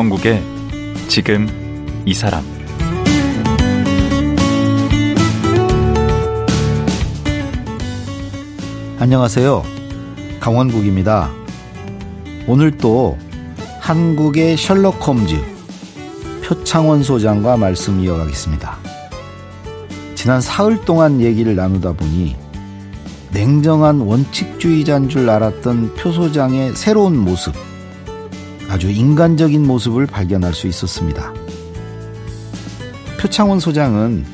강원국의 지금 이 사람 안녕하세요. 강원국입니다. 오늘 또 한국의 셜록 홈즈 표창원 소장과 말씀 이어가겠습니다. 지난 사흘 동안 얘기를 나누다 보니 냉정한 원칙주의자인 줄 알았던 표 소장의 새로운 모습, 아주 인간적인 모습을 발견할 수 있었습니다. 표창원 소장은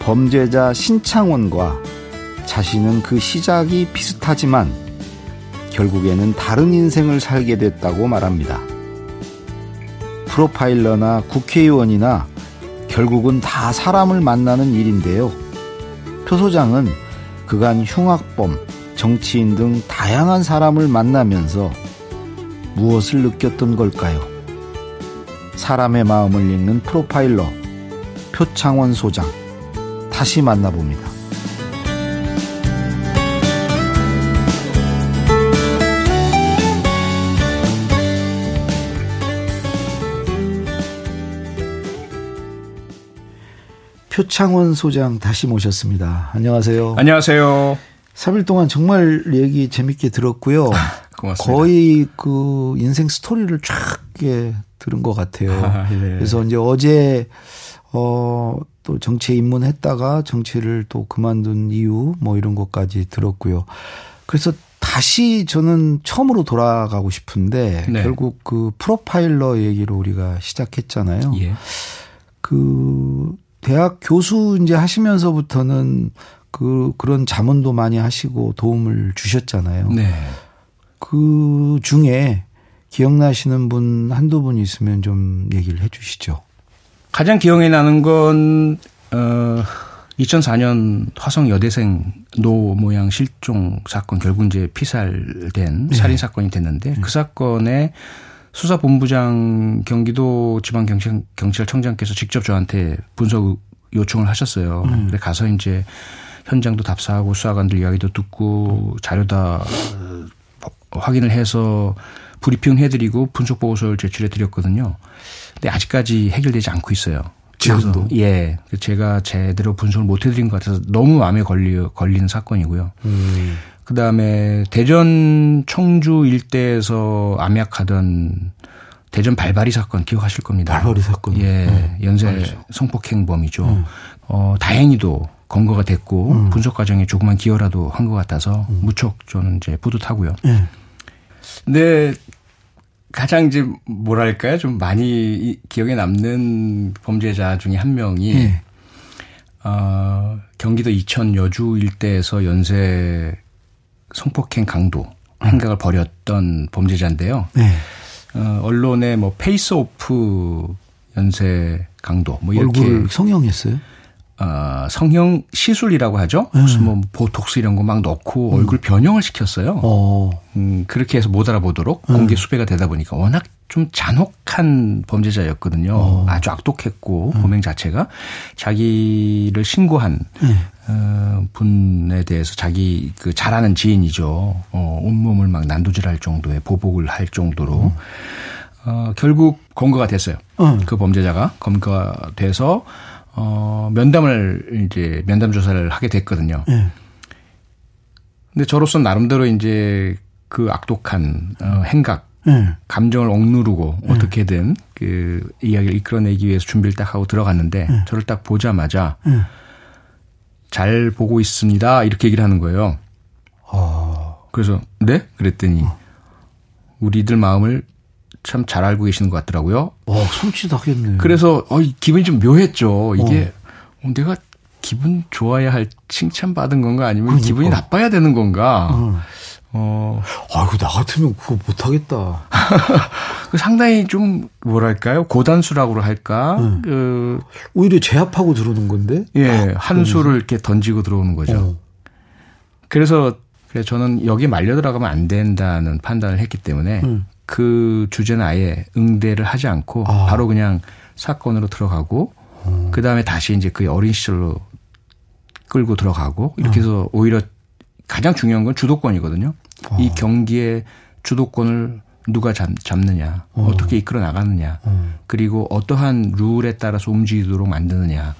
범죄자 신창원과 자신은 그 시작이 비슷하지만 결국에는 다른 인생을 살게 됐다고 말합니다. 프로파일러나 국회의원이나 결국은 다 사람을 만나는 일인데요. 표 소장은 그간 흉악범, 정치인 등 다양한 사람을 만나면서 무엇을 느꼈던 걸까요? 사람의 마음을 읽는 프로파일러 표창원 소장 다시 만나봅니다. 표창원 소장 다시 모셨습니다. 안녕하세요. 안녕하세요. 3일 동안 정말 얘기 재밌게 들었고요. 고맙습니다. 거의 그 인생 스토리를 쫙 들은 것 같아요. 아, 예. 그래서 이제 어제 어, 또 정치에 입문했다가 정치를 또 그만둔 이유 뭐 이런 것까지 들었고요. 그래서 다시 저는 처음으로 돌아가고 싶은데 네. 결국 그 프로파일러 얘기로 우리가 시작했잖아요. 예. 그 대학 교수 이제 하시면서부터는 그 그런 자문도 많이 하시고 도움을 주셨잖아요. 네. 그 중에 기억나시는 분 한두 분 있으면 좀 얘기를 해 주시죠. 가장 기억에 나는 건, 어, 2004년 화성 여대생 노 모양 실종 사건 결국 이제 피살된 네. 살인 사건이 됐는데 네. 그 사건에 수사본부장 경기도 지방경찰 경찰청장께서 직접 저한테 분석 요청을 하셨어요. 음. 그래 가서 이제 현장도 답사하고 수사관들 이야기도 듣고 자료 다 확인을 해서 브리핑 해드리고 분석 보고서를 제출해 드렸거든요. 근데 아직까지 해결되지 않고 있어요. 지금도? 예. 제가 제대로 분석을 못 해드린 것 같아서 너무 마음에 걸리, 걸리는 사건이고요. 음. 그 다음에 대전 청주 일대에서 암약하던 대전 발바리 사건 기억하실 겁니다. 발바리 사건. 예. 네. 연쇄 알죠. 성폭행범이죠. 음. 어, 다행히도 검거가 됐고 음. 분석 과정에 조그만 기여라도 한 것 같아서 음. 무척 저는 이제 뿌듯하고요. 네. 근데 가장 이제 뭐랄까요 좀 많이 기억에 남는 범죄자 중에 한 명이 네. 어, 경기도 이천 여주 일대에서 연쇄 성폭행 강도 행각을 벌였던 범죄자인데요. 네. 어, 언론에 뭐 face off 연쇄 강도 뭐 이렇게 얼굴 성형했어요? 어, 성형 시술이라고 하죠. 네. 무슨 뭐 보톡스 이런 거 막 넣고 음. 얼굴 변형을 시켰어요. 어. 음, 그렇게 해서 못 알아보도록 음. 공개 수배가 되다 보니까 워낙 좀 잔혹한 범죄자였거든요. 어. 아주 악독했고 음. 범행 자체가 자기를 신고한 네. 어, 분에 대해서 자기 그 잘하는 지인이죠. 어, 온몸을 막 난도질할 정도의 보복을 할 정도로 음. 어, 결국 검거가 됐어요. 음. 그 범죄자가 검거가 돼서 어, 면담을 이제 면담 조사를 하게 됐거든요. 네. 근데 저로서 나름대로 이제 그 악독한 어, 행각, 네. 감정을 억누르고 네. 어떻게든 그 이야기를 이끌어내기 위해서 준비를 딱 하고 들어갔는데 네. 저를 딱 보자마자 네. 잘 보고 있습니다. 이렇게 얘기를 하는 거예요. 어. 그래서 네? 그랬더니 어. 우리들 마음을 참 잘 알고 계시는 것 같더라고요. 와, 솔직하겠네요. 그래서 어, 기분이 좀 묘했죠. 이게 어. 어, 내가 기분 좋아야 할 칭찬받은 건가 아니면 그러니까. 기분이 나빠야 되는 건가. 어. 어. 아이고, 나 같으면 그거 못하겠다. 그 상당히 좀, 뭐랄까요? 고단수라고 할까? 응. 그. 오히려 제압하고 들어오는 건데? 예, 아, 한 수를 이렇게 던지고 들어오는 거죠. 어. 그래서, 그래, 저는 여기 말려 들어가면 안 된다는 판단을 했기 때문에, 응. 그 주제는 아예 응대를 하지 않고 아. 바로 그냥 사건으로 들어가고 음. 그 다음에 다시 이제 그 어린 시절로 끌고 들어가고 이렇게 음. 해서 오히려 가장 중요한 건 주도권이거든요. 어. 이 경기의 주도권을 누가 잡, 잡느냐, 어. 떻게 이끌어 나가느냐, 어. 그리고 어떠한 룰에 따라서 움직이도록 만드느냐.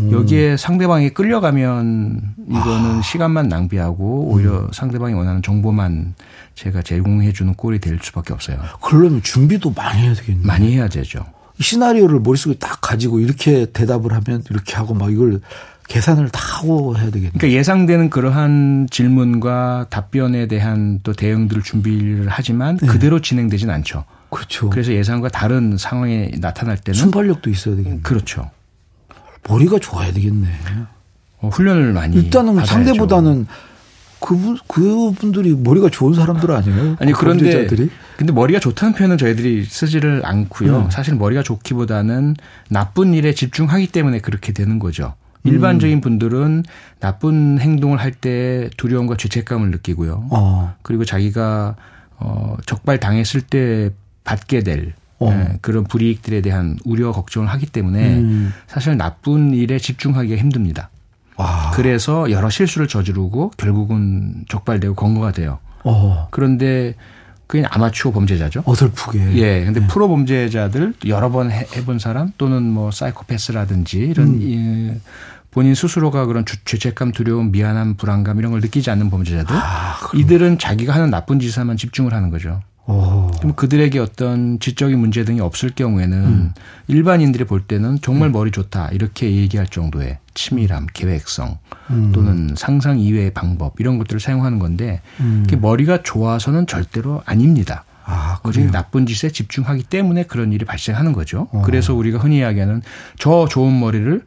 음. 여기에 상대방이 끌려가면 이거는 아. 시간만 낭비하고 오히려 음. 상대방이 원하는 정보만 제가 제공해 주는 꼴이 될 수밖에 없어요. 그러면 준비도 많이 해야 되겠네요. 많이 해야 되죠. 시나리오를 머릿속에 딱 가지고 이렇게 대답을 하면 이렇게 하고 막 이걸 계산을 다 하고 해야 되겠네요. 그러니까 예상되는 그러한 질문과 답변에 대한 또 대응들을 준비를 하지만 네. 그대로 진행되진 않죠. 그렇죠. 그래서 예상과 다른 상황에 나타날 때는 순발력도 있어야 되겠네요. 그렇죠. 머리가 좋아야 되겠네. 어, 훈련을 많이 일단은 받아야죠. 상대보다는 그분 그분들이 머리가 좋은 사람들 아니에요? 아니 그 그런데 범죄자들이? 근데 머리가 좋다는 표현은 저희들이 쓰지를 않고요. 음. 사실 머리가 좋기보다는 나쁜 일에 집중하기 때문에 그렇게 되는 거죠. 일반적인 분들은 나쁜 행동을 할 때 두려움과 죄책감을 느끼고요. 어. 그리고 자기가 어 적발 당했을 때 받게 될 어. 예, 그런 불이익들에 대한 우려 걱정을 하기 때문에 음. 사실 나쁜 일에 집중하기가 힘듭니다. 와. 그래서 여러 실수를 저지르고 결국은 적발되고 건거가 돼요. 어. 그런데 그게 아마추어 범죄자죠. 어설프게. 예. 근데 네. 프로 범죄자들 여러 번 해 본 사람 또는 뭐 사이코패스라든지 이런 음. 예, 본인 스스로가 그런 죄책감, 두려움, 미안함, 불안감 이런 걸 느끼지 않는 범죄자들 아, 이들은 자기가 하는 나쁜 짓에만 집중을 하는 거죠. 오. 그럼 그들에게 어떤 지적인 문제 등이 없을 경우에는 음. 일반인들이 볼 때는 정말 음. 머리 좋다 이렇게 얘기할 정도의 치밀함, 계획성 음. 또는 상상 이외의 방법 이런 것들을 사용하는 건데 음. 머리가 좋아서는 절대로 아닙니다. 아, 오직 나쁜 짓에 집중하기 때문에 그런 일이 발생하는 거죠. 어. 그래서 우리가 흔히 이야기하는 저 좋은 머리를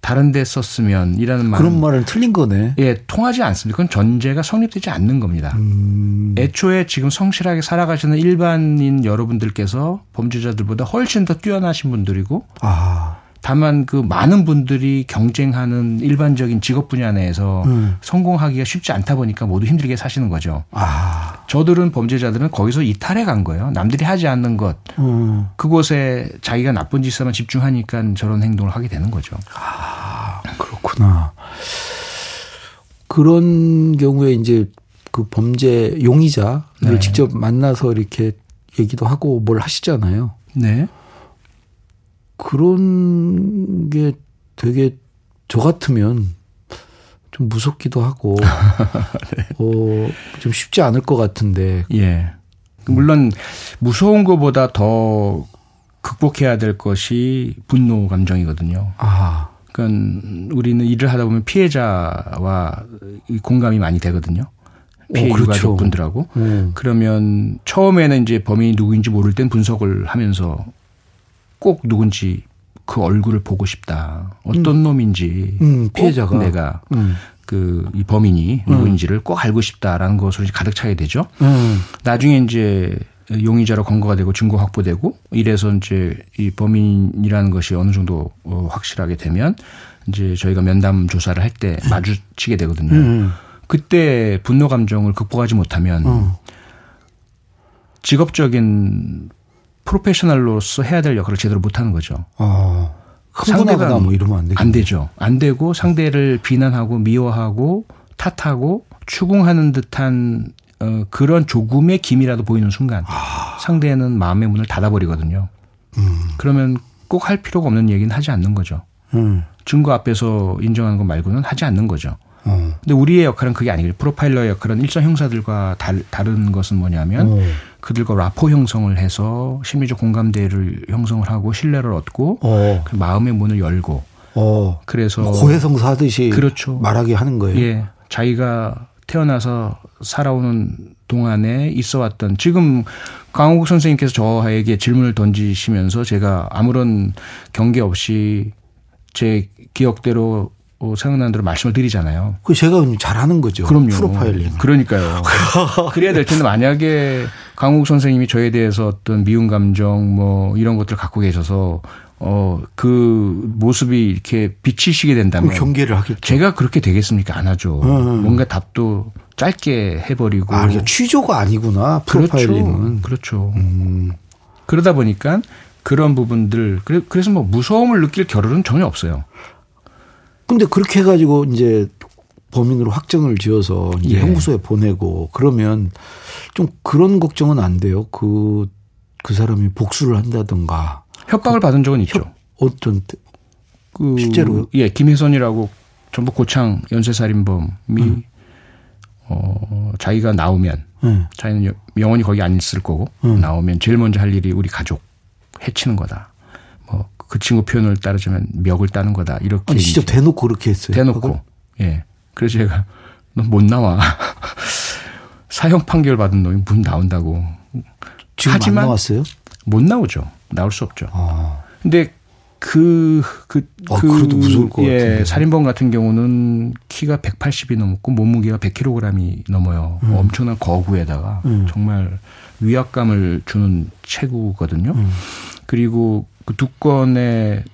다른 데 썼으면 이라는 말 그런 말은 틀린 거네. 예, 통하지 않습니다. 그건 전제가 성립되지 않는 겁니다. 음. 애초에 지금 성실하게 살아가시는 일반인 여러분들께서 범죄자들보다 훨씬 더 뛰어나신 분들이고 아. 다만 그 많은 분들이 경쟁하는 일반적인 직업 분야 내에서 음. 성공하기가 쉽지 않다 보니까 모두 힘들게 사시는 거죠. 아. 저들은 범죄자들은 거기서 이탈해 간 거예요. 남들이 하지 않는 것. 음. 그곳에 자기가 나쁜 짓에만 집중하니까 저런 행동을 하게 되는 거죠. 아, 그렇구나. 그런 경우에 이제 그 범죄 용의자를 네. 직접 만나서 이렇게 얘기도 하고 뭘 하시잖아요. 네. 그런 게 되게 저 같으면 좀 무섭기도 하고 네. 어좀 쉽지 않을 것 같은데. 예. 물론 무서운 것보다 더 극복해야 될 것이 분노 감정이거든요. 아. 그러니까 우리는 일을 하다 보면 피해자와 공감이 많이 되거든요. 피해 어, 그렇죠. 유가족분들하고. 음. 그러면 처음에는 이제 범인이 누구인지 모를 땐 분석을 하면서 꼭 누군지 그 얼굴을 보고 싶다. 어떤 음. 놈인지 음, 피해자가 내가 음. 그이 범인이 음. 누구인지를 꼭 알고 싶다라는 것으로 가득 차게 되죠. 음. 나중에 이제 용의자로 검거가 되고 증거 확보되고 이래서 이제 이 범인이라는 것이 어느 정도 어, 확실하게 되면 이제 저희가 면담 조사를 할 때 마주치게 되거든요. 그때 분노 감정을 극복하지 못하면 어. 직업적인 프로페셔널로서 해야 될 역할을 제대로 못하는 거죠. 어. 상대가 뭐 이러면 안, 되겠네. 안 되죠. 안 되고 상대를 비난하고 미워하고 탓하고 추궁하는 듯한 어, 그런 조금의 기미라도 보이는 순간 아. 상대는 마음의 문을 닫아버리거든요. 음. 그러면 꼭 할 필요가 없는 얘기는 하지 않는 거죠. 음. 증거 앞에서 인정하는 것 말고는 하지 않는 거죠. 어. 근데 우리의 역할은 그게 아니고 프로파일러의 역할은 일선 형사들과 달, 다른 것은 뭐냐면 어. 그들과 라포 형성을 해서 심리적 공감대를 형성을 하고 신뢰를 얻고 어. 그 마음의 문을 열고 어. 그래서 뭐 고해성사 하듯이 그렇죠. 말하게 하는 거예요. 예. 자기가 태어나서 살아오는 동안에 있어 왔던 지금 강호국 선생님께서 저에게 질문을 던지시면서 제가 아무런 경계 없이 제 기억대로 어, 생각나는 대로 말씀을 드리잖아요. 그 제가 잘하는 거죠. 그럼요. 프로파일링. 그러니까요. 그래야 될 텐데 만약에 강욱 선생님이 저에 대해서 어떤 미운 감정 뭐 이런 것들을 갖고 계셔서 어, 그 모습이 이렇게 비치시게 된다면. 경계를 하겠죠. 제가 그렇게 되겠습니까? 안 하죠. 음. 뭔가 답도 짧게 해버리고. 아, 취조가 아니구나. 프로파일링은. 그렇죠. 그렇죠. 음. 그러다 보니까 그런 부분들, 그래서 뭐 무서움을 느낄 겨를은 전혀 없어요. 근데 그렇게 해가지고 이제 범인으로 확정을 지어서 이제 예. 형구소에 보내고 그러면 좀 그런 걱정은 안 돼요. 그, 그 사람이 복수를 한다든가. 협박을 받은 적은 있죠. 협, 어떤 때? 그 실제로 예, 김혜선이라고 전북 고창 연쇄살인범이 음. 어, 자기가 나오면 음. 자기는 영원히 거기 안 있을 거고 음. 나오면 제일 먼저 할 일이 우리 가족 해치는 거다. 뭐 그 친구 표현을 따르자면 멱을 따는 거다. 이렇게 아니, 진짜 대놓고 그렇게 했어요. 대놓고 그걸? 예. 그래서 제가 너못 나와. 사형 판결 받은 놈이 문 나온다고. 지금 하지만 안 나왔어요? 못 나오죠. 나올 수 없죠. 아. 근데 그, 그, 아, 그, 것 예. 살인범 같은 경우는 키가 180이 넘고 몸무게가 100kg이 넘어요. 음. 엄청난 거구에다가 음. 정말 위압감을 주는 체구거든요. 음. 그리고 그 두 건의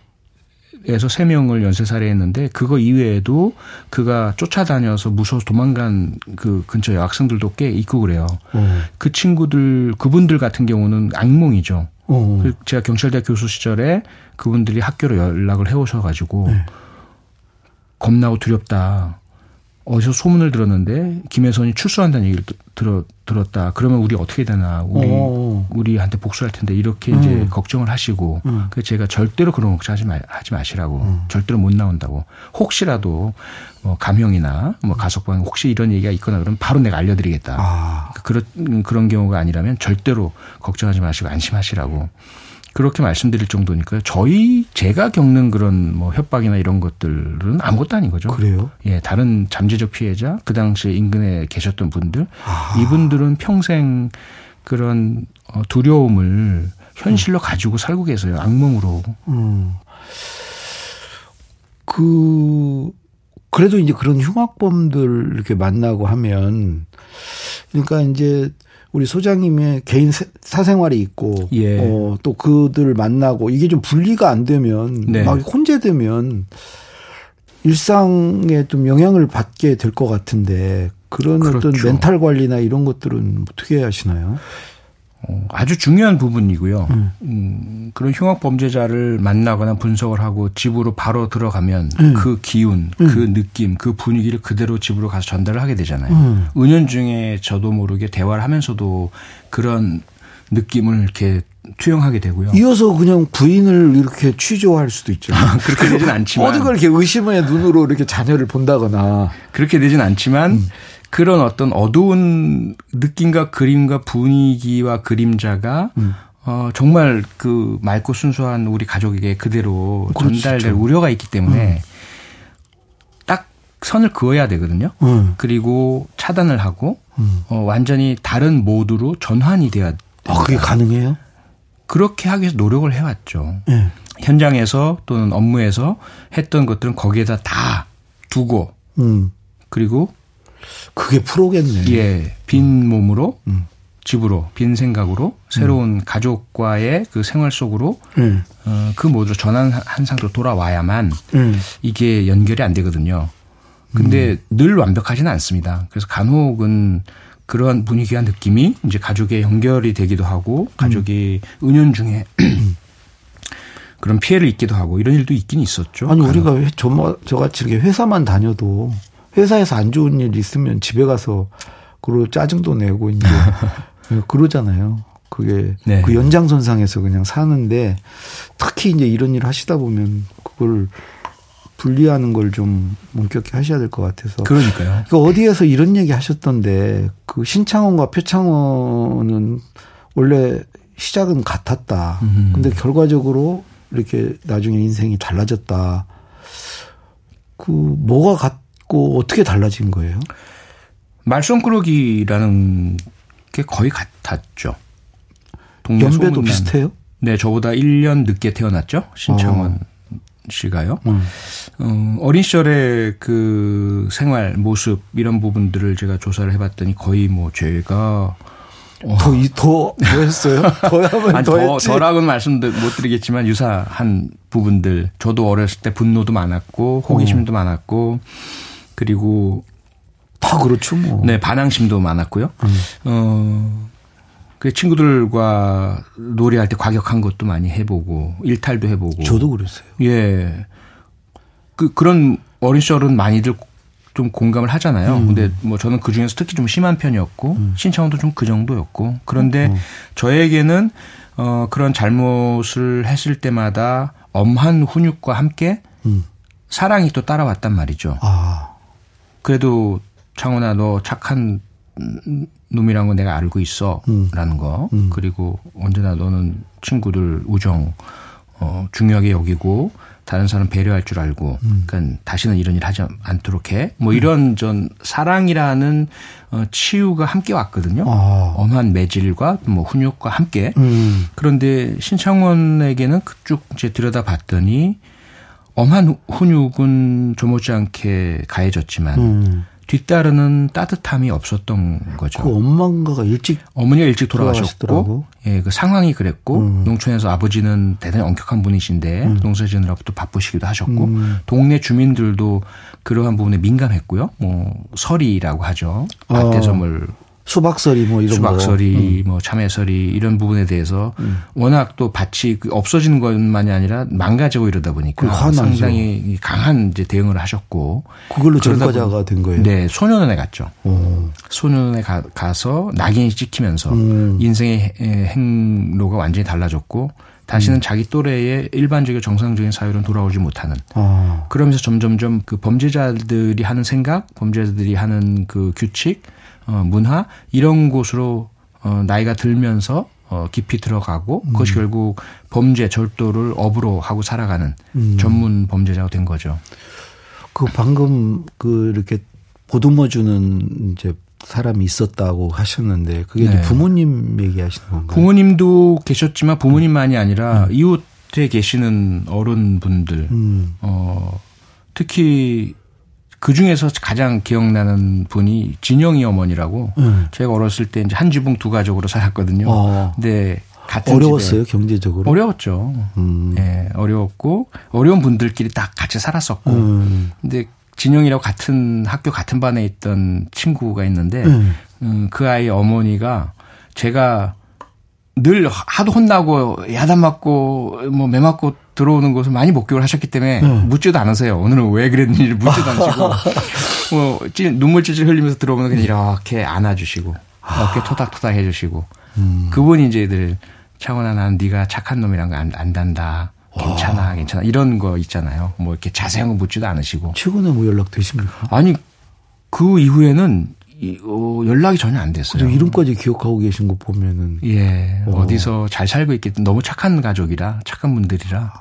에서 세 명을 연쇄 살해했는데 그거 이외에도 그가 쫓아다녀서 무서워서 도망간 그 근처 여학생들도 꽤 있고 그래요. 음. 그 친구들 그분들 같은 경우는 악몽이죠. 어. 그 제가 경찰대 교수 시절에 그분들이 학교로 연락을 해오셔가지고 네. 겁나고 두렵다. 어디서 소문을 들었는데 김혜선이 출소한다는 얘기를 들어, 들었다. 그러면 우리 어떻게 되나. 우리, 오. 우리한테 복수할 텐데 이렇게 음. 이제 걱정을 하시고. 음. 그래서 제가 절대로 그런 걱정 하지, 마, 하지 마시라고. 음. 절대로 못 나온다고. 혹시라도 뭐 감형이나 뭐 가석방 혹시 이런 얘기가 있거나 그러면 바로 내가 알려드리겠다. 아. 그런, 그런 경우가 아니라면 절대로 걱정하지 마시고 안심하시라고. 그렇게 말씀드릴 정도니까요. 저희 제가 겪는 그런 뭐 협박이나 이런 것들은 아무것도 아닌 거죠. 그래요? 예, 다른 잠재적 피해자 그 당시에 인근에 계셨던 분들 아. 이분들은 평생 그런 어, 두려움을 현실로 음. 가지고 살고 계세요. 악몽으로. 음. 그 그래도 이제 그런 흉악범들 이렇게 만나고 하면 그러니까 이제 우리 소장님의 개인 사생활이 있고 예. 어, 또 그들을 만나고 이게 좀 분리가 안 되면 네. 막 혼재되면 일상에 좀 영향을 받게 될 것 같은데 그런 그렇죠. 어떤 멘탈 관리나 이런 것들은 어떻게 하시나요? 어, 아주 중요한 부분이고요. 음. 음, 그런 흉악 범죄자를 만나거나 분석을 하고 집으로 바로 들어가면 음. 그 기운, 음. 그 느낌, 그 분위기를 그대로 집으로 가서 전달을 하게 되잖아요. 음. 은연중에 저도 모르게 대화를 하면서도 그런 느낌을 이렇게 투영하게 되고요. 이어서 그냥 부인을 이렇게 취조할 수도 있죠. 그렇게 되진 않지만. 어디가 이렇게 의심의 눈으로 이렇게 자녀를 본다거나. 그렇게 되진 않지만 음. 그런 어떤 어두운 느낌과 그림과 분위기와 그림자가 음. 어, 정말 그 맑고 순수한 우리 가족에게 그대로 그렇죠. 전달될 우려가 있기 때문에 음. 딱 선을 그어야 되거든요. 음. 그리고 차단을 하고 음. 어, 완전히 다른 모드로 전환이 돼야 돼요. 아, 그게 가능해요? 그렇게 하기 위해서 노력을 해왔죠. 네. 현장에서 또는 업무에서 했던 것들은 거기에다 다 두고 음. 그리고 그게 프로겠네. 예. 빈 몸으로 음. 집으로 빈 생각으로 새로운 음. 가족과의 그 생활 속으로 음. 어, 그 모두로 전환한 상태로 돌아와야만 음. 이게 연결이 안 되거든요. 근데 음. 늘 완벽하지는 않습니다. 그래서 간혹은 그런 분위기와 느낌이 이제 가족의 연결이 되기도 하고 가족이 음. 은연 중에 그런 피해를 입기도 하고 이런 일도 있긴 있었죠. 아니 간혹. 우리가 저, 저같이 이렇게 회사만 다녀도 회사에서 안 좋은 일 있으면 집에 가서 그로 짜증도 내고 이제 그러잖아요. 그게 네. 그 연장선상에서 그냥 사는데 특히 이제 이런 일을 하시다 보면 그걸 분리하는 걸 좀 엄격히 하셔야 될 것 같아서. 그러니까요. 그 어디에서 이런 얘기 하셨던데 그 신창원과 표창원은 원래 시작은 같았다. 음. 근데 결과적으로 이렇게 나중에 인생이 달라졌다. 그 뭐가 같 있고 어떻게 달라진 거예요? 말썽꾸러기라는 게 거의 같았죠. 연배도 비슷해요? 네, 저보다 1년 늦게 태어났죠. 신창원 어. 씨가요. 음. 어, 어린 시절의 그 생활 모습 이런 부분들을 제가 조사를 해봤더니 거의 뭐 제가 어. 더, 더, 더 하면. 더라고는 말씀 못 드리겠지만 유사한 부분들. 저도 어렸을 때 분노도 많았고, 호기심도 어. 많았고, 그리고 다 그렇죠 뭐. 네, 반항심도 많았고요. 음. 어, 그 친구들과 노래할 때 과격한 것도 많이 해보고 일탈도 해보고. 저도 그랬어요. 예. 그 그런 어린 시절은 많이들 좀 공감을 하잖아요. 음. 근데 뭐 저는 그 중에서 특히 좀 심한 편이었고 음. 신창원도 좀 그 정도였고 그런데 음. 저에게는 어 그런 잘못을 했을 때마다 엄한 훈육과 함께 음. 사랑이 또 따라왔단 말이죠. 아. 그래도 창훈아 너 착한 놈이란 거 내가 알고 있어. 음. 라는 거. 음. 그리고 언제나 너는 친구들 우정, 어, 중요하게 여기고, 다른 사람 배려할 줄 알고, 음. 그러니까 다시는 이런 일 하지 않도록 해. 뭐 음. 이런 전 사랑이라는 어, 치유가 함께 왔거든요. 아. 엄한 매질과 뭐 훈육과 함께. 음. 그런데 신창원에게는 그쭉 이제 들여다 봤더니 엄한 훈육은 조못지않게 가해졌지만 음. 뒤따르는 따뜻함이 없었던 거죠. 그 엄마가 일찍 어머니가 일찍 돌아가셨고, 예, 그 상황이 그랬고 음. 농촌에서 아버지는 대단히 엄격한 분이신데 음. 농사 지느라또 바쁘시기도 하셨고 음. 동네 주민들도 그러한 부분에 민감했고요. 뭐 설이라고 하죠. 밭대섬을 아. 수박설이 뭐 이런 수박설이 거. 음. 뭐 참외설이 이런 부분에 대해서 음. 워낙 또 밭이 그 없어지는 것만이 아니라 망가지고 이러다 보니까 상당히 강한 이제 대응을 하셨고 그걸로 전과자가 된 거예요. 네, 소년원에 갔죠. 오. 소년원에 가, 서 낙인이 찍히면서 음. 인생의 행로가 완전히 달라졌고 다시는 음. 자기 또래의 일반적인 정상적인 사회로 돌아오지 못하는. 아. 그러면서 점점점 그 범죄자들이 하는 생각, 범죄자들이 하는 그 규칙, 어, 문화 이런 곳으로 어, 나이가 들면서 어, 깊이 들어가고 음. 그것이 결국 범죄 절도를 업으로 하고 살아가는 음. 전문 범죄자가 된 거죠. 그 방금 그 이렇게 보듬어 주는 이제 사람이 있었다고 하셨는데 그게 네. 부모님 얘기하시는 건가요? 부모님도 계셨지만 부모님만이 아니라 음. 이웃에 계시는 어른분들 음. 어 특히 그 중에서 가장 기억나는 분이 진영이 어머니라고 음. 제가 어렸을 때 이제 한 지붕 두 가족으로 살았거든요. 어. 근데 같은 어려웠어요 경제적으로. 어려웠죠. 음. 예, 어려웠고 어려운 분들끼리 딱 같이 살았었고. 음. 근데 진영이라고 같은 학교 같은 반에 있던 친구가 있는데 음. 음, 그 아이 어머니가 제가 늘 하도 혼나고 야단 맞고 뭐 매 맞고 들어오는 것을 많이 목격을 하셨기 때문에 음. 묻지도 않으세요. 오늘은 왜 그랬는지 묻지도 않으시고 뭐 찔, 눈물 찔찔 흘리면서 들어오면 그냥 이렇게 안아주시고 어깨 토닥토닥 해주시고 음. 그분이 이제 들 창원아 난 네가 착한 놈이란 거 안, 안단다. 괜찮아, 괜찮아. 이런 거 있잖아요. 뭐 이렇게 자세한 거 묻지도 않으시고. 최근에 뭐 연락 되십니까? 아니, 그 이후에는 어, 연락이 전혀 안 됐어요. 이름까지 기억하고 계신 거 보면은. 예. 어. 디서 잘 살고 있겠든 너무 착한 가족이라, 착한 분들이라.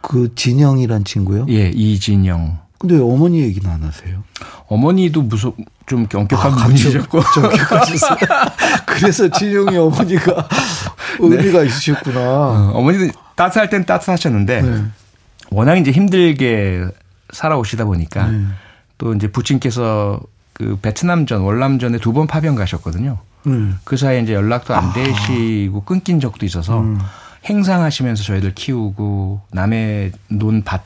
그 진영이란 친구요? 예, 이진영. 근데 어머니 얘기는 안 하세요? 어머니도 무섭, 좀 엄격한 아, 분이셨고. 그래서 진영이 어머니가 네. 의미가 네. 있으셨구나. 어, 어머니도 따뜻할 땐 따뜻하셨는데, 네. 워낙 이제 힘들게 살아오시다 보니까, 네. 또 이제 부친께서 그 베트남전, 월남전에 두 번 파병 가셨거든요. 음. 그 사이에 이제 연락도 안 아. 되시고 아. 끊긴 적도 있어서 음. 행상하시면서 저희들 키우고 남의 논밭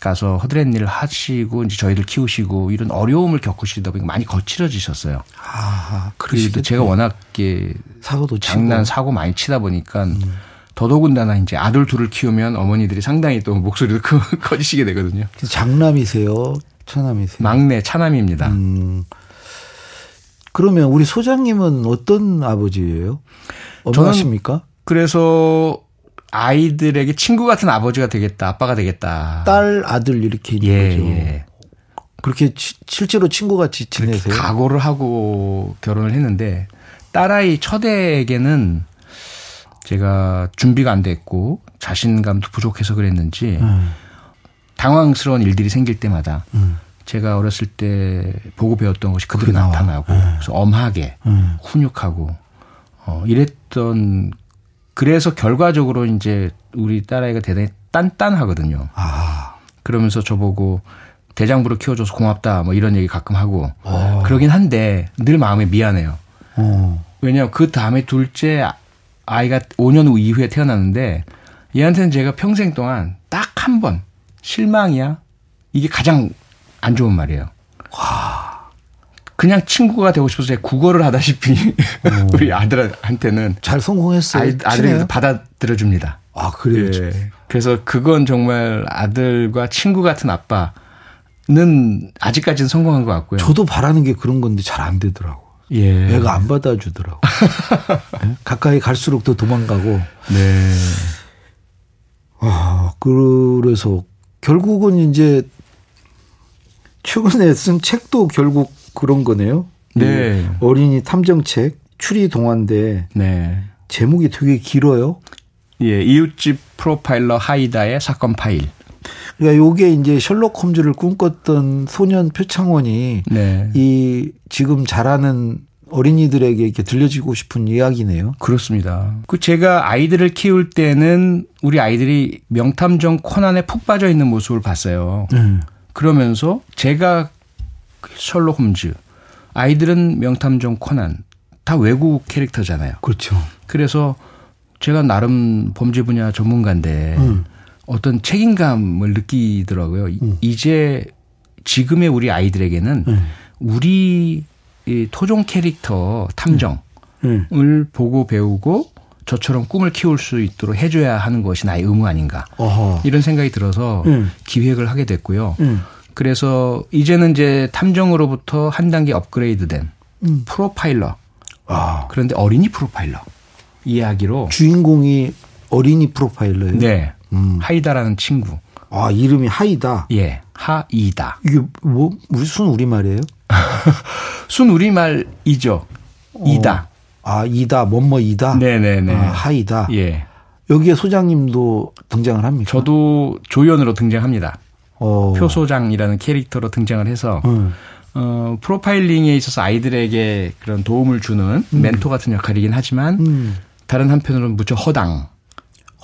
가서 허드렛 일을 하시고 이제 저희들 키우시고 이런 어려움을 겪으시다 보니까 많이 거칠어지셨어요. 아, 그리고 제가 워낙 사고도 장난 치고. 사고 많이 치다 보니까 음. 더더군다나 이제 아들 둘을 키우면 어머니들이 상당히 또 목소리도 커지시게 되거든요. 장남이세요? 차남이세요? 막내 차남입니다. 음. 그러면 우리 소장님은 어떤 아버지예요? 어떠십니까? 그래서 아이들에게 친구 같은 아버지가 되겠다, 아빠가 되겠다. 딸, 아들 이렇게 있는 예, 거죠. 예. 그렇게 치, 실제로 친구같이 지내세요? 각오를 하고 결혼을 했는데 딸아이 첫애에게는 제가 준비가 안 됐고 자신감도 부족해서 그랬는지 음. 당황스러운 일들이 생길 때마다 음. 제가 어렸을 때 보고 배웠던 것이 그대로 나타나고 네. 그래서 엄하게 음. 훈육하고 어 이랬던 그래서 결과적으로 이제 우리 딸아이가 대단히 단단하거든요. 아. 그러면서 저보고 대장부로 키워줘서 고맙다 뭐 이런 얘기 가끔 하고 어. 그러긴 한데 늘 마음에 미안해요. 어. 왜냐하면 그 다음에 둘째 아이가 5년 후 이후에 태어났는데 얘한테는 제가 평생 동안 딱 한 번 실망이야. 이게 가장 안 좋은 말이에요. 와. 그냥 친구가 되고 싶어서 제가 국어를 하다시피 우리 아들한테는 잘 성공했어요. 아들이 받아들여 줍니다. 아, 그래요? 예. 그래서 그건 정말 아들과 친구 같은 아빠 는 아직까지는 성공한 것 같고요. 저도 바라는 게 그런 건데 잘 안 되더라고. 예. 애가 안 받아주더라고. 네? 가까이 갈수록 더 도망가고. 네. 아, 그래서 결국은 이제 최근에 쓴 책도 결국 그런 거네요. 네. 어린이 탐정책 추리 동화인데 네. 제목이 되게 길어요. 예, 이웃집 프로파일러 하이다의 사건 파일. 그러니까 요게 이제 셜록 홈즈를 꿈꿨던 소년 표창원이 네. 이 지금 자라는 어린이들에게 이렇게 들려주고 싶은 이야기네요. 그렇습니다. 그 제가 아이들을 키울 때는 우리 아이들이 명탐정 코난에 푹 빠져 있는 모습을 봤어요. 음. 그러면서 제가 셜록 홈즈, 아이들은 명탐정 코난 다 외국 캐릭터잖아요. 그렇죠. 그래서 제가 나름 범죄 분야 전문가인데 음. 어떤 책임감을 느끼더라고요. 음. 이제 지금의 우리 아이들에게는 음. 우리 토종 캐릭터 탐정을 음. 보고 배우고 저처럼 꿈을 키울 수 있도록 해줘야 하는 것이 나의 의무 아닌가 어허. 이런 생각이 들어서 음. 기획을 하게 됐고요. 음. 그래서 이제는 이제 탐정으로부터 한 단계 업그레이드된 음. 프로파일러. 아. 그런데 어린이 프로파일러 이야기로 주인공이 어린이 프로파일러예요. 네. 음. 하이다라는 친구. 아, 이름이 하이다? 예. 하이다. 이게 뭐, 무슨 우리말이에요? 순 우리말이죠. 어. 이다. 아, 이다, 뭐뭐 이다? 네 네 네. 아, 하이다. 예. 여기에 소장님도 등장을 합니까? 저도 조연으로 등장합니다. 어. 표소장이라는 캐릭터로 등장을 해서, 음. 어, 프로파일링에 있어서 아이들에게 그런 도움을 주는 음. 멘토 같은 역할이긴 하지만, 음. 다른 한편으로는 무척 허당.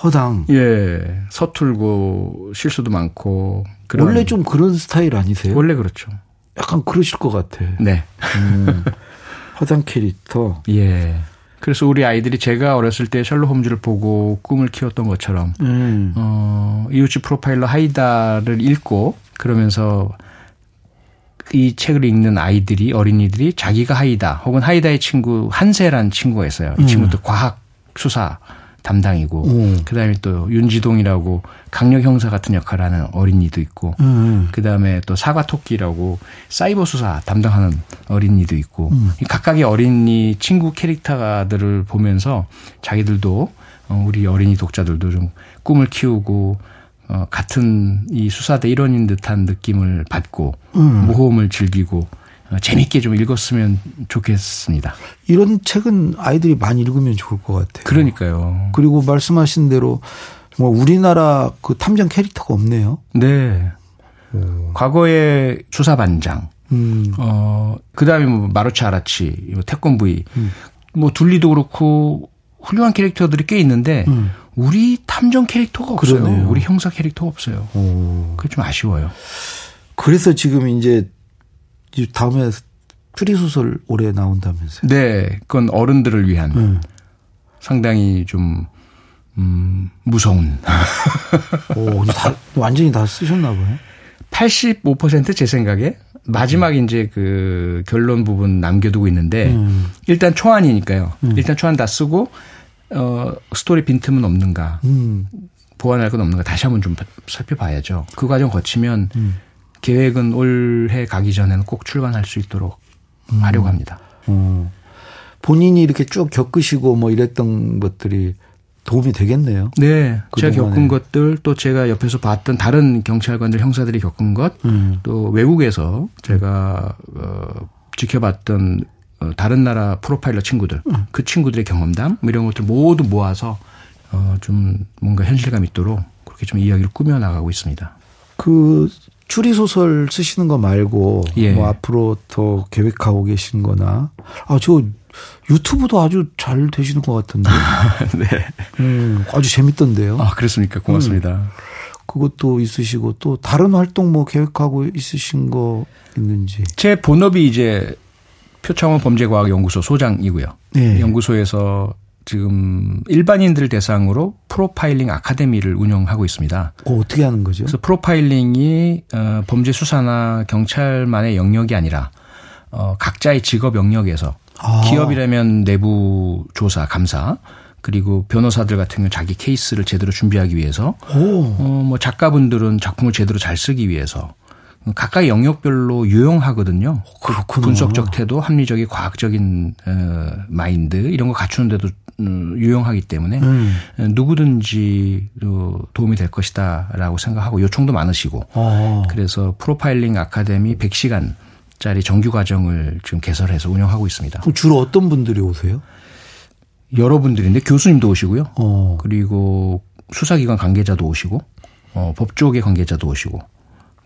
허당. 예. 서툴고 실수도 많고. 원래 좀 그런 스타일 아니세요? 원래 그렇죠. 약간 그러실 것 같아. 네. 음, 허당 캐릭터. 예. 그래서 우리 아이들이 제가 어렸을 때 셜록 홈즈를 보고 꿈을 키웠던 것처럼 음. 어, 이웃집 프로파일러 하이다를 읽고 그러면서 이 책을 읽는 아이들이 어린이들이 자기가 하이다 혹은 하이다의 친구 한세란 친구가 있어요. 이 음. 친구도 과학 수사 담당이고 음. 그다음에 또 윤지동이라고 강력 형사 같은 역할을 하는 어린이도 있고 음. 그다음에 또 사과토끼라고 사이버 수사 담당하는 어린이도 있고 음. 각각의 어린이 친구 캐릭터들을 보면서 자기들도 어, 우리 어린이 독자들도 좀 꿈을 키우고 어, 같은 이 수사대 일원인 듯한 느낌을 받고 음. 모험을 즐기고 어, 재밌게 좀 읽었으면 좋겠습니다. 이런 책은 아이들이 많이 읽으면 좋을 것 같아요. 그러니까요. 그리고 말씀하신 대로 뭐 우리나라 그 탐정 캐릭터가 없네요. 네. 오. 과거에 수사반장, 음. 어, 그 다음에 뭐 마루치 아라치, 뭐 태권브이, 음. 뭐 둘리도 그렇고 훌륭한 캐릭터들이 꽤 있는데 음. 우리 탐정 캐릭터가 없어요. 그러네요. 우리 형사 캐릭터가 없어요. 그게 좀 아쉬워요. 그래서 지금 이제 다음에 추리 소설 올해 나온다면서요? 네, 그건 어른들을 위한 음. 상당히 좀 음, 무서운. 오, 다, 완전히 다 쓰셨나 봐요. 85%제 생각에 마지막 음. 이제 그 결론 부분 남겨두고 있는데 음. 일단 초안이니까요. 음. 일단 초안 다 쓰고 어 스토리 빈틈은 없는가. 음. 보완할 건 없는가 다시 한번 좀 살펴봐야죠. 그 과정 거치면 음. 계획은 올해 가기 전에는 꼭 출간할 수 있도록 음. 하려고 합니다. 음. 본인이 이렇게 쭉 겪으시고 뭐 이랬던 것들이 도움이 되겠네요. 네. 제가 겪은 것들 또 제가 옆에서 봤던 다른 경찰관들 형사들이 겪은 것, 음. 또 외국에서 제가 어, 지켜봤던 어, 다른 나라 프로파일러 친구들, 음. 그 친구들의 경험담 뭐 이런 것들 모두 모아서 어, 좀 뭔가 현실감 있도록 그렇게 좀 이야기를 꾸며 나가고 있습니다. 그 추리 소설 쓰시는 거 말고 예. 뭐 앞으로 더 계획하고 계신 거나 아 저 유튜브도 아주 잘 되시는 것 같은데. 네. 음, 아주 재밌던데요. 아, 그렇습니까? 고맙습니다. 음, 그것도 있으시고 또 다른 활동 뭐 계획하고 있으신 거 있는지. 제 본업이 이제 표창원 범죄과학연구소 소장이고요. 네. 연구소에서 지금 일반인들 대상으로 프로파일링 아카데미를 운영하고 있습니다. 어, 어떻게 하는 거죠? 그래서 프로파일링이 어, 범죄 수사나 경찰만의 영역이 아니라 어, 각자의 직업 영역에서 아. 기업이라면 내부 조사, 감사, 그리고 변호사들 같은 경우 자기 케이스를 제대로 준비하기 위해서, 어, 뭐 작가분들은 작품을 제대로 잘 쓰기 위해서, 각각 영역별로 유용하거든요. 그렇구나. 분석적 태도, 합리적인 과학적인 어, 마인드 이런 거 갖추는데도 음, 유용하기 때문에 음. 누구든지 도움이 될 것이다라고 생각하고 요청도 많으시고 어. 그래서 프로파일링 아카데미 100시간 짜리 정규 과정을 지금 개설해서 운영하고 있습니다. 그럼 주로 어떤 분들이 오세요? 여러분들인데 교수님도 오시고요. 어. 그리고 수사기관 관계자도 오시고 어, 법조계 관계자도 오시고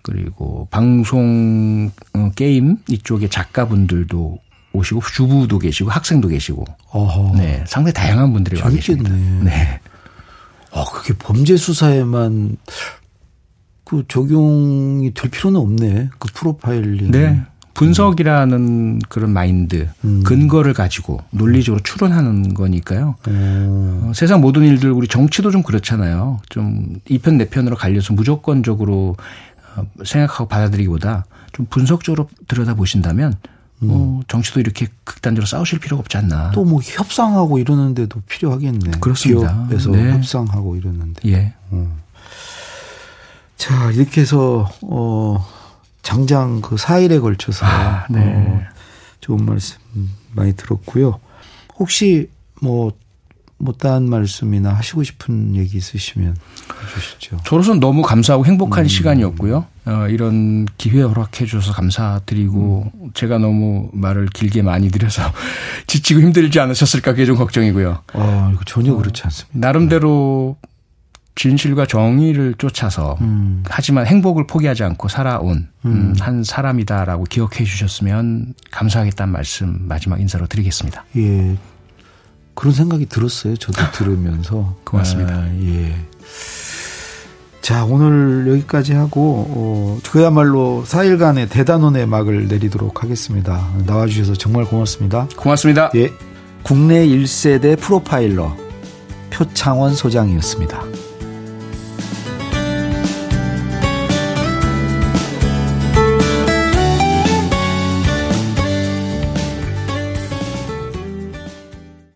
그리고 방송 어, 게임 이쪽에 작가분들도 오시고 주부도 계시고 학생도 계시고 어허. 네 상당히 다양한 분들이 와 계십니다. 네. 아 그게 범죄 수사에만 그 적용이 될 필요는 없네. 그 프로파일링. 네. 분석이라는 그런 마인드, 음. 근거를 가지고 논리적으로 추론하는 거니까요. 음. 어, 세상 모든 일들 우리 정치도 좀 그렇잖아요. 좀 이편 내 편으로 갈려서 무조건적으로 어, 생각하고 받아들이기보다 좀 분석적으로 들여다 보신다면 음. 어, 정치도 이렇게 극단적으로 싸우실 필요가 없지 않나. 또 뭐 협상하고 이러는데도 필요하겠네. 그렇습니다. 기업에서 네. 협상하고 이러는데. 예. 음. 자 이렇게 해서 어 장장 그 4일에 걸쳐서 아, 네. 어, 좋은 말씀 많이 들었고요. 혹시 뭐 못다한 말씀이나 하시고 싶은 얘기 있으시면 해주시죠. 저로서는 너무 감사하고 행복한 음. 시간이었고요. 어, 이런 기회 허락해 주셔서 감사드리고 음. 제가 너무 말을 길게 많이 드려서 지치고 힘들지 않으셨을까 그게 좀 걱정이고요. 아, 이거 전혀 그렇지 않습니다. 나름대로 진실과 정의를 쫓아서 음. 하지만 행복을 포기하지 않고 살아온 음. 음한 사람이다라고 기억해 주셨으면 감사하겠다는 말씀 마지막 인사로 드리겠습니다. 예. 그런 생각이 들었어요. 저도 들으면서. 고맙습니다. 아, 예. 자, 오늘 여기까지 하고, 어, 그야말로 4일간의 대단원의 막을 내리도록 하겠습니다. 나와주셔서 정말 고맙습니다. 고맙습니다. 예. 국내 1세대 프로파일러 표창원 소장이었습니다.